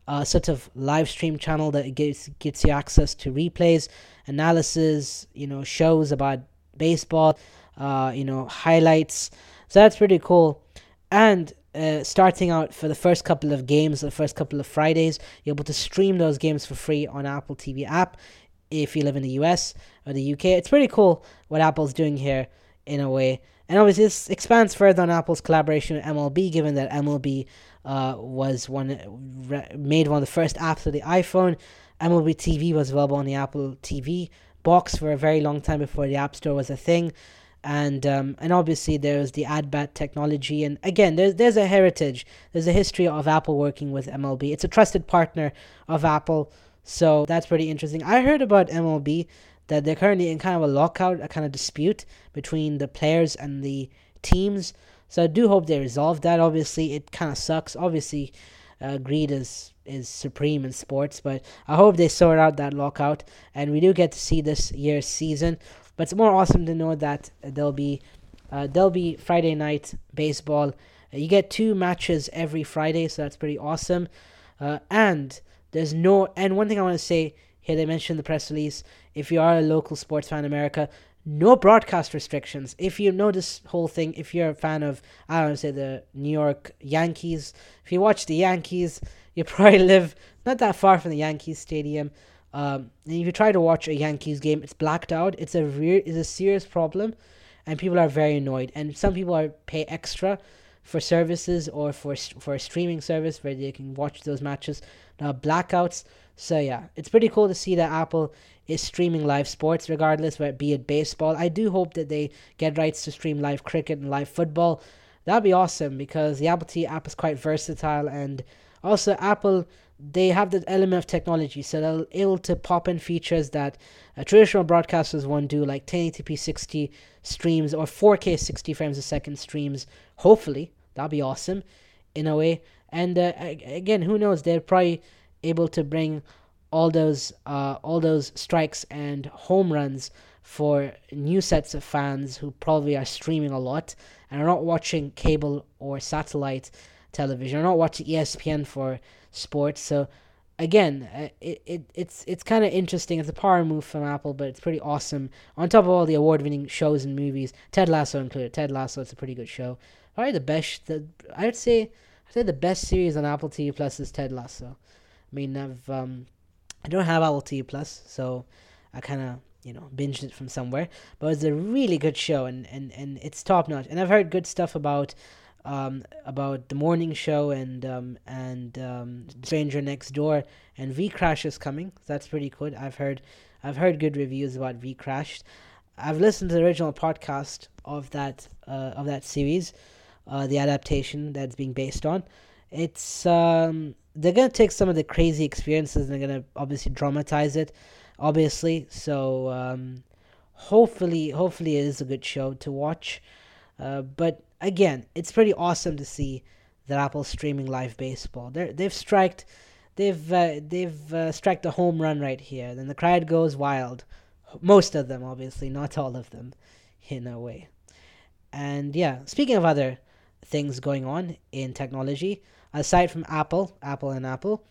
S1: uh, sort of live stream channel that gets gets you access to replays, analysis, you know, shows about baseball, uh, you know, highlights. So that's pretty cool. And uh, starting out for the first couple of games, the first couple of Fridays, you're able to stream those games for free on Apple TV app if you live in the US or the UK. It's pretty cool what Apple's doing here in a way. And obviously, this expands further on Apple's collaboration with MLB, given that MLB uh, was one re- made one of the first apps for the iPhone. MLB TV was available on the Apple TV box for a very long time before the App Store was a thing. And um, and obviously there's the At Bat technology, and again there's there's a heritage, there's a history of Apple working with MLB. It's a trusted partner of Apple, so that's pretty interesting. I heard about MLB that they're currently in kind of a lockout, a kind of dispute between the players and the teams. So I do hope they resolve that. Obviously, it kind of sucks. Obviously, uh, greed is is supreme in sports, but I hope they sort out that lockout and we do get to see this year's season. But it's more awesome to know that there'll be uh, there'll be Friday night baseball. You get two matches every Friday, so that's pretty awesome. Uh, and there's no and one thing I want to say here they mentioned the press release. If you are a local sports fan in America, no broadcast restrictions. If you know this whole thing, if you're a fan of, I don't know, say the New York Yankees, if you watch the Yankees, you <laughs> probably live not that far from the Yankees stadium. Um, and if you try to watch a Yankees game, it's blacked out. It's a real, it's a serious problem, and people are very annoyed. And some people are pay extra for services or for for a streaming service where they can watch those matches. Now blackouts. So yeah, it's pretty cool to see that Apple is streaming live sports, regardless, it be it baseball. I do hope that they get rights to stream live cricket and live football. That'd be awesome because the Apple TV app is quite versatile and also Apple they have the element of technology, so they're able to pop in features that uh, traditional broadcasters won't do, like 1080p 60 streams or 4K 60 frames a second streams. Hopefully, that'd be awesome in a way. And uh, again, who knows? They're probably able to bring all those uh, all those strikes and home runs for new sets of fans who probably are streaming a lot and are not watching cable or satellite television, are not watching ESPN for sports. So again, uh, it, it it's it's kind of interesting. It's a power move from Apple, but it's pretty awesome. On top of all the award-winning shows and movies, Ted Lasso included. Ted Lasso, it's a pretty good show. Probably the best. The I'd say I'd say the best series on Apple TV Plus is Ted Lasso. I mean, I've um, I don't have Apple TV Plus, so I kind of you know binged it from somewhere. But it's a really good show, and and and it's top notch. And I've heard good stuff about um, about the morning show and um, and um, Stranger Next Door and WeCrashed is coming. That's pretty good. I've heard I've heard good reviews about WeCrashed. I've listened to the original podcast of that uh, of that series, uh, the adaptation that's being based on. It's um, they're gonna take some of the crazy experiences and they're gonna obviously dramatize it, obviously. So um, hopefully, hopefully it is a good show to watch. Uh, but again, it's pretty awesome to see that Apple streaming live baseball. They're, they've striked, they've uh, they've uh, struck the home run right here. Then the crowd goes wild. Most of them, obviously, not all of them, in a way. And yeah, speaking of other things going on in technology, aside from Apple, Apple and Apple,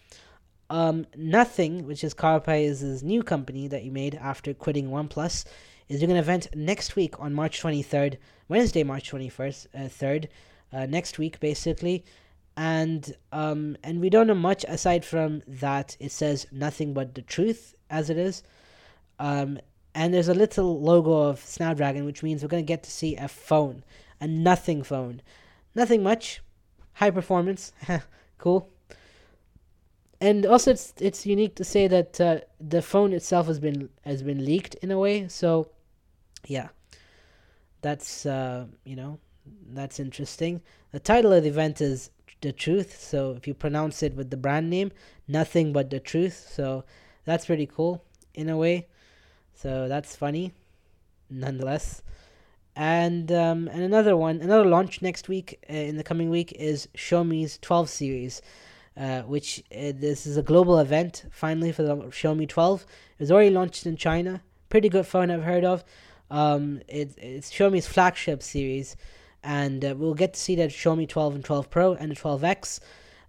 S1: um, Nothing, which is Carl Pei's new company that he made after quitting OnePlus, is doing an event next week on March 23rd, Wednesday, March 21st, uh, 3rd, uh, next week basically. And um, and we don't know much aside from that. It says nothing but the truth as it is. Um, and there's a little logo of Snapdragon, which means we're gonna get to see a phone, a nothing phone, nothing much, high performance, <laughs> cool. And also, it's it's unique to say that uh, the phone itself has been has been leaked in a way. So yeah, that's uh, you know that's interesting. The title of the event is the truth. So if you pronounce it with the brand name, nothing but the truth. So that's pretty cool in a way. So that's funny, nonetheless. And um, and another one, another launch next week uh, in the coming week is Xiaomi's 12 series, uh, which uh, this is a global event finally for the Xiaomi 12. It was already launched in China. Pretty good phone I've heard of. Um, it, it's Xiaomi's flagship series, and uh, we'll get to see that Xiaomi 12 and 12 Pro and the 12X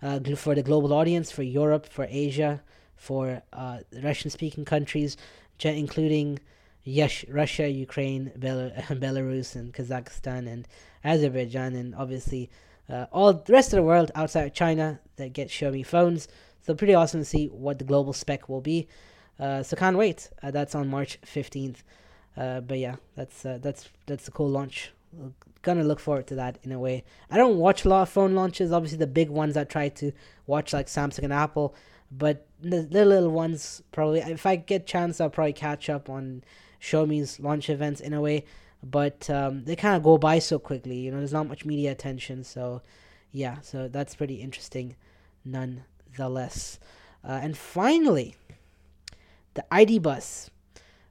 S1: uh, for the global audience, for Europe, for Asia, for uh, Russian-speaking countries, including yes, Russia, Ukraine, Bel- <laughs> Belarus, and Kazakhstan, and Azerbaijan, and obviously uh, all the rest of the world outside of China that get Xiaomi phones. So pretty awesome to see what the global spec will be. Uh, so can't wait. Uh, that's on March 15th. Uh, but yeah, that's uh, that's that's a cool launch. Gonna look forward to that in a way. I don't watch a lot of phone launches. Obviously, the big ones I try to watch like Samsung and Apple, but the, the little ones probably. If I get chance, I'll probably catch up on Xiaomi's launch events in a way. But um, they kind of go by so quickly. You know, there's not much media attention. So yeah, so that's pretty interesting, nonetheless. Uh, and finally, the ID Buzz.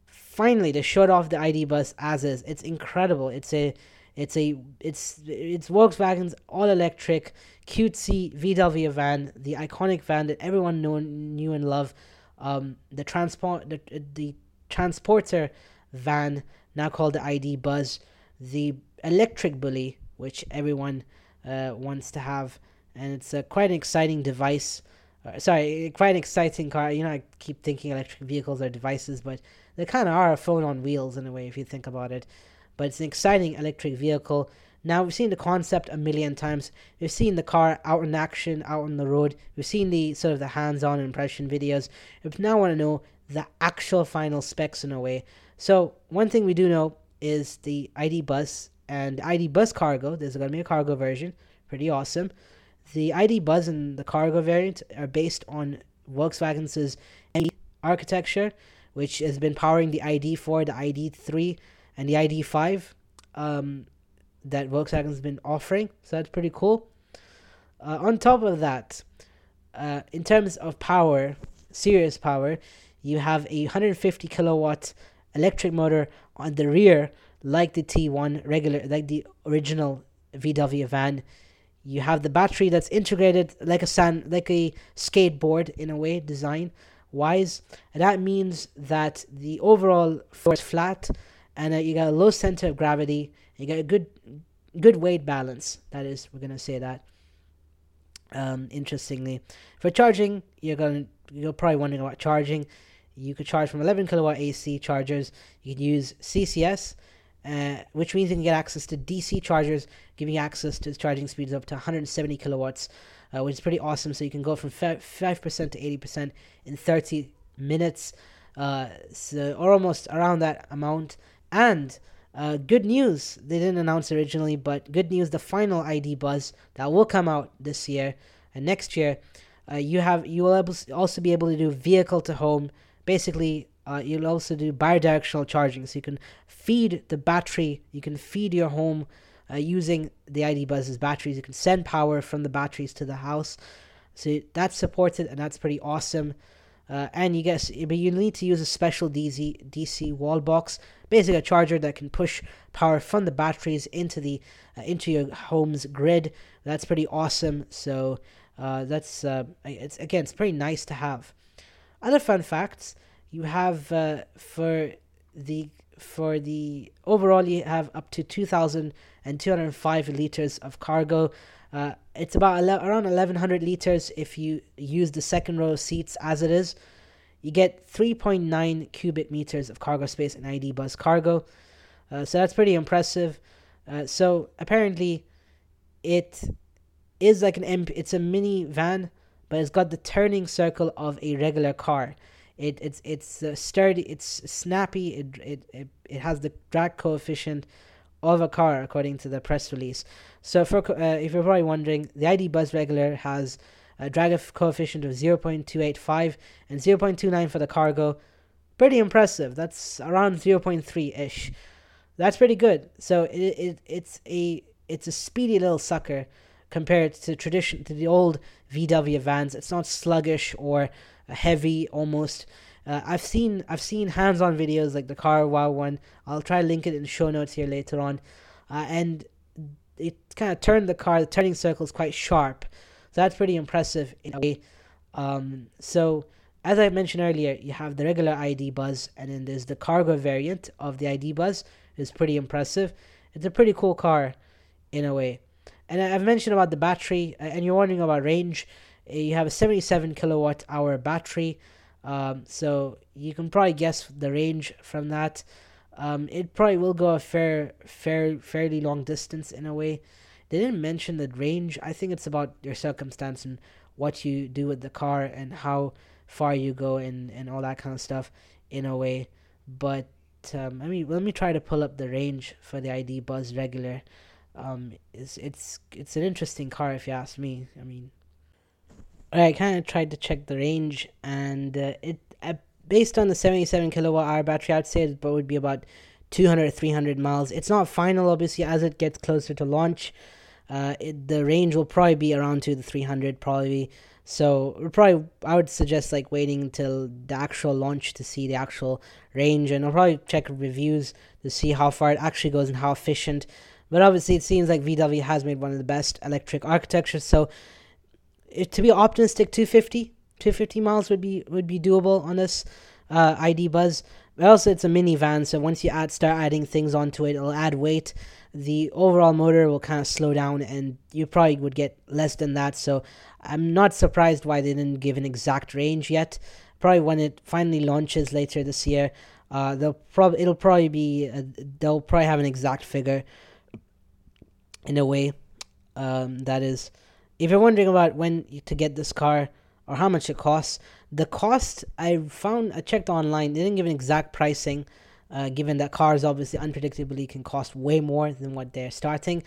S1: finally they showed off the ID Buzz as is. It's incredible. It's a it's a it's it's Volkswagen's all electric cutesy VW van, the iconic van that everyone knew knew and loved. Um, the transport the, the transporter van now called the ID Buzz, the electric Bulli which everyone uh, wants to have, and it's a quite an exciting device. Uh, sorry, quite an exciting car. You know, I keep thinking electric vehicles are devices, but they kind of are a phone on wheels in a way if you think about it. But it's an exciting electric vehicle. Now we've seen the concept a million times. We've seen the car out in action, out on the road. We've seen the sort of the hands-on impression videos. We now want to know the actual final specs in a way. So one thing we do know is the ID Buzz and ID Buzz Cargo. There's going to be a cargo version. Pretty awesome. The ID Buzz and the cargo variant are based on Volkswagen's architecture which has been powering the ID4, the ID3, and the ID5 um, that Volkswagen's been offering. So that's pretty cool. Uh, on top of that, uh, in terms of power, serious power, you have a 150 kilowatt electric motor on the rear, like the T1 regular, like the original VW van. You have the battery that's integrated like a sand, like a skateboard in a way design wise. And that means that the overall floor is flat and uh, you got a low center of gravity. You got a good good weight balance. That is, we're gonna say that. Um, interestingly, for charging, you're gonna you're probably wondering about charging. You could charge from 11 kilowatt AC chargers. You can use CCS, uh, which means you can get access to DC chargers, giving access to charging speeds up to 170 kilowatts uh, which is pretty awesome. So you can go from 5% to 80% in 30 minutes, uh, so, or almost around that amount. And Uh, good news, they didn't announce originally, but good news, the final ID Buzz that will come out this year and next year, uh, you have you will also be able to do vehicle to home. Basically, uh, you'll also do bidirectional charging, so you can feed the battery. You can feed your home uh, using the ID Buzz's batteries. You can send power from the batteries to the house. So that's supported, and that's pretty awesome. Uh, and you guess, but you need to use a special DC DC wall box, basically a charger that can push power from the batteries into the uh, into your home's grid. That's pretty awesome. So uh, that's uh, it's again, it's pretty nice to have. Other fun facts: you have uh, for the for the overall you have up to 2,205 liters of cargo. Uh, it's about ele- around 1,100 liters if you use the second row of seats as it is. You get 3.9 cubic meters of cargo space in ID Buzz Cargo. Uh, so that's pretty impressive. Uh, so apparently, it is like an MP. It's a mini van, but it's got the turning circle of a regular car. It it's it's uh, sturdy. It's snappy. It, it it it has the drag coefficient of a car, according to the press release. So for uh, if you're probably wondering, the ID Buzz regular has a drag coefficient of 0.285 and 0.29 for the cargo. Pretty impressive. That's around 0.3 ish. That's pretty good. So it, it it's a it's a speedy little sucker compared to tradition to the old VW vans. It's not sluggish or heavy almost. Uh, I've seen I've seen hands-on videos like the Carwow one. I'll try to link it in the show notes here later on, uh, and it kind of turned the car. The turning circle is quite sharp, so that's pretty impressive in a way. Um, so as I mentioned earlier, you have the regular ID Buzz, and then there's the cargo variant of the ID Buzz. is pretty impressive. It's a pretty cool car, in a way. And I've mentioned about the battery, and you're wondering about range. You have a 77 kilowatt hour battery, um, so you can probably guess the range from that. Um, it probably will go a fair, fair, fairly long distance in a way. They didn't mention the range. I think it's about your circumstance and what you do with the car and how far you go and, and all that kind of stuff in a way. But um, I mean, let me try to pull up the range for the ID Buzz regular. Um, it's it's it's an interesting car if you ask me. I mean, I kind of tried to check the range, and uh, it uh, based on the 77 kilowatt hour battery, I'd say it would be about 200 300 miles. It's not final, obviously, as it gets closer to launch. Uh, it, the range will probably be around to the 300, probably. So probably I would suggest like waiting until the actual launch to see the actual range, and I'll probably check reviews to see how far it actually goes and how efficient but obviously, it seems like VW has made one of the best electric architectures. So, it, to be optimistic, 250, 250 miles would be would be doable on this uh, ID Buzz. But also, it's a minivan, so once you add start adding things onto it, it'll add weight. The overall motor will kind of slow down, and you probably would get less than that. So, I'm not surprised why they didn't give an exact range yet. Probably when it finally launches later this year, uh, they'll probably it'll probably be uh, they'll probably have an exact figure in a way um, that is if you're wondering about when to get this car or how much it costs the cost i found i checked online they didn't give an exact pricing uh, given that cars obviously unpredictably can cost way more than what they're starting.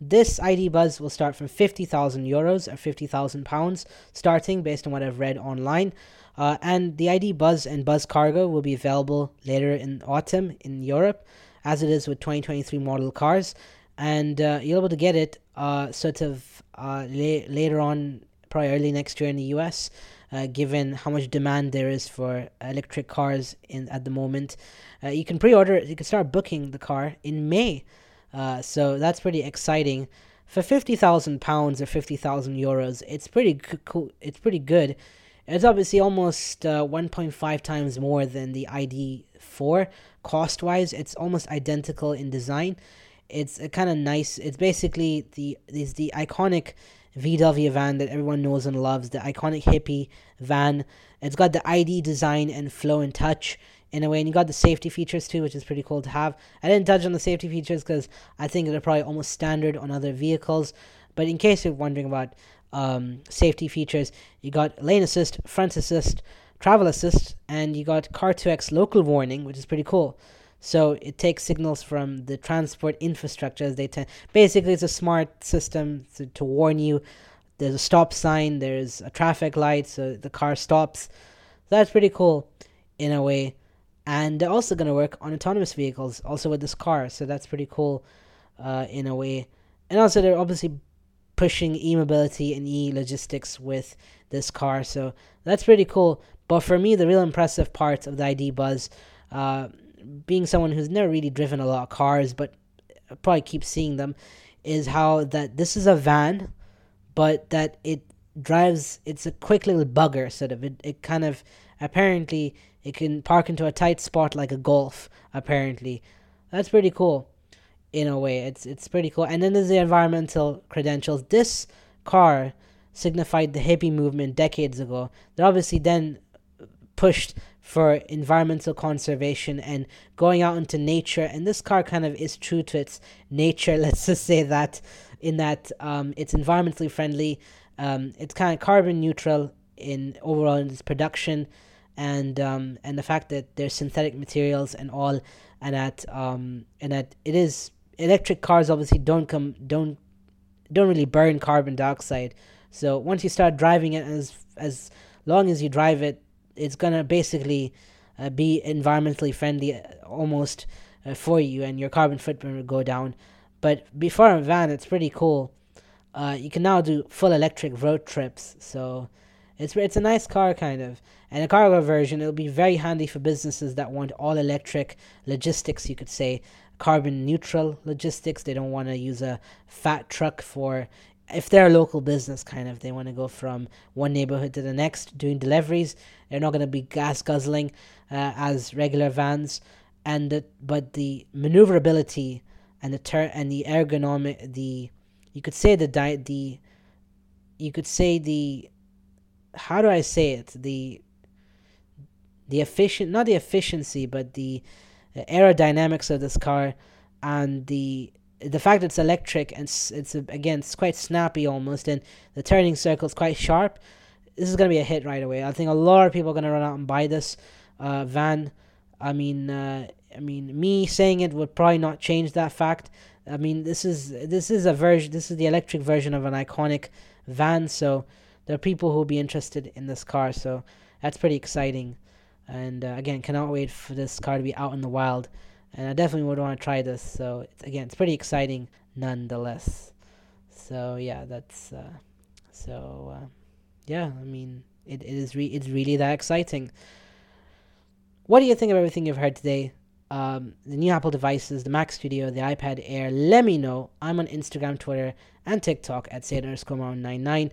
S1: This id buzz will start from 50000 euros or 50000 pounds starting based on what i've read online. Uh, and the id buzz and buzz cargo will be available later in autumn in europe as it is with 2023 model cars and uh, you're able to get it uh, sort of uh, la- later on, probably early next year in the US, uh, given how much demand there is for electric cars in at the moment. Uh, you can pre-order it. You can start booking the car in May, uh, so that's pretty exciting. For fifty thousand pounds or fifty thousand euros, it's pretty cool. It's pretty good. It's obviously almost uh, 1.5 times more than the ID4 cost wise. It's almost identical in design it's a kind of nice. It's basically the is the iconic VW van that everyone knows and loves. The iconic hippie van. It's got the ID design and flow and touch in a way, and you got the safety features too, which is pretty cool to have. I didn't touch on the safety features because I think they're probably almost standard on other vehicles. But in case you're wondering about um, safety features, you got lane assist, front assist, travel assist, and you got Car2X local warning, which is pretty cool. So it takes signals from the transport infrastructure as they tend. Basically, it's a smart system to, to warn you. There's a stop sign. There's a traffic light, so the car stops. That's pretty cool, in a way. And they're also going to work on autonomous vehicles, also with this car. So that's pretty cool, uh, in a way. And also, they're obviously pushing e-mobility and e-logistics with this car. So that's pretty cool. But for me, the real impressive part of the ID Buzz. Uh, being someone who's never really driven a lot of cars, but probably keep seeing them, is how that this is a van, but that it drives. It's a quick little bugger, sort of. It it kind of apparently it can park into a tight spot like a golf. Apparently, that's pretty cool. In a way, it's it's pretty cool. And then there's the environmental credentials. This car signified the hippie movement decades ago. They're obviously then pushed for environmental conservation and going out into nature. And this car kind of is true to its nature. <laughs> Let's just say that, in that um, it's environmentally friendly. Um, it's kind of carbon neutral in overall in its production, and um, and the fact that there's synthetic materials and all, and that um, and that it is electric cars obviously don't come don't don't really burn carbon dioxide. So once you start driving it, as as long as you drive it it's gonna basically uh, be environmentally friendly uh, almost uh, for you, and your carbon footprint will go down. But before a van, it's pretty cool. Uh, you can now do full electric road trips, so it's it's a nice car kind of. And a cargo version, it'll be very handy for businesses that want all electric logistics. You could say carbon neutral logistics. They don't want to use a fat truck for if they're a local business, kind of, they want to go from one neighborhood to the next doing deliveries. They're not going to be gas guzzling uh, as regular vans, and the, but the maneuverability and the ter- and the ergonomic, the you could say the di- the you could say the how do I say it the the efficient not the efficiency but the aerodynamics of this car and the the fact it's electric and it's, it's again it's quite snappy almost and the turning circle is quite sharp this is going to be a hit right away. I think a lot of people are going to run out and buy this uh, van. I mean uh, i mean me saying it would probably not change that fact. I mean this is this is a version this is the electric version of an iconic van so there are people who will be interested in this car so that's pretty exciting. And uh, again cannot wait for this car to be out in the wild and I definitely would want to try this. So it's, again, it's pretty exciting nonetheless. So yeah, that's uh, so uh, yeah. I mean, it, it is re- it's really that exciting. What do you think of everything you've heard today? Um, the new Apple devices, the Mac Studio, the iPad Air. Let me know. I'm on Instagram, Twitter, and TikTok at Sayyid underscore 99.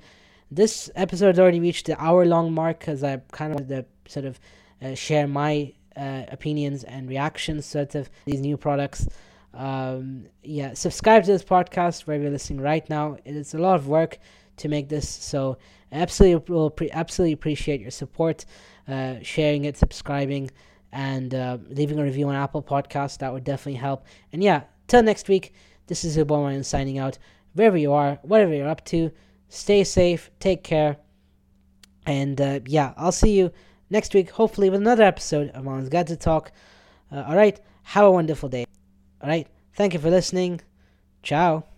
S1: This episode has already reached the hour long mark because I kind of wanted to sort of uh, share my uh, opinions and reactions sort of these new products. Um, yeah, subscribe to this podcast where you're listening right now. It's a lot of work to make this, so absolutely will pre- absolutely appreciate your support, uh, sharing it, subscribing, and uh, leaving a review on Apple Podcast. That would definitely help. And yeah, till next week. This is Obama signing out. Wherever you are, whatever you're up to, stay safe, take care, and uh, yeah, I'll see you next week, hopefully, with another episode of Mom's to Talk. Uh, all right, have a wonderful day. All right, thank you for listening. Ciao.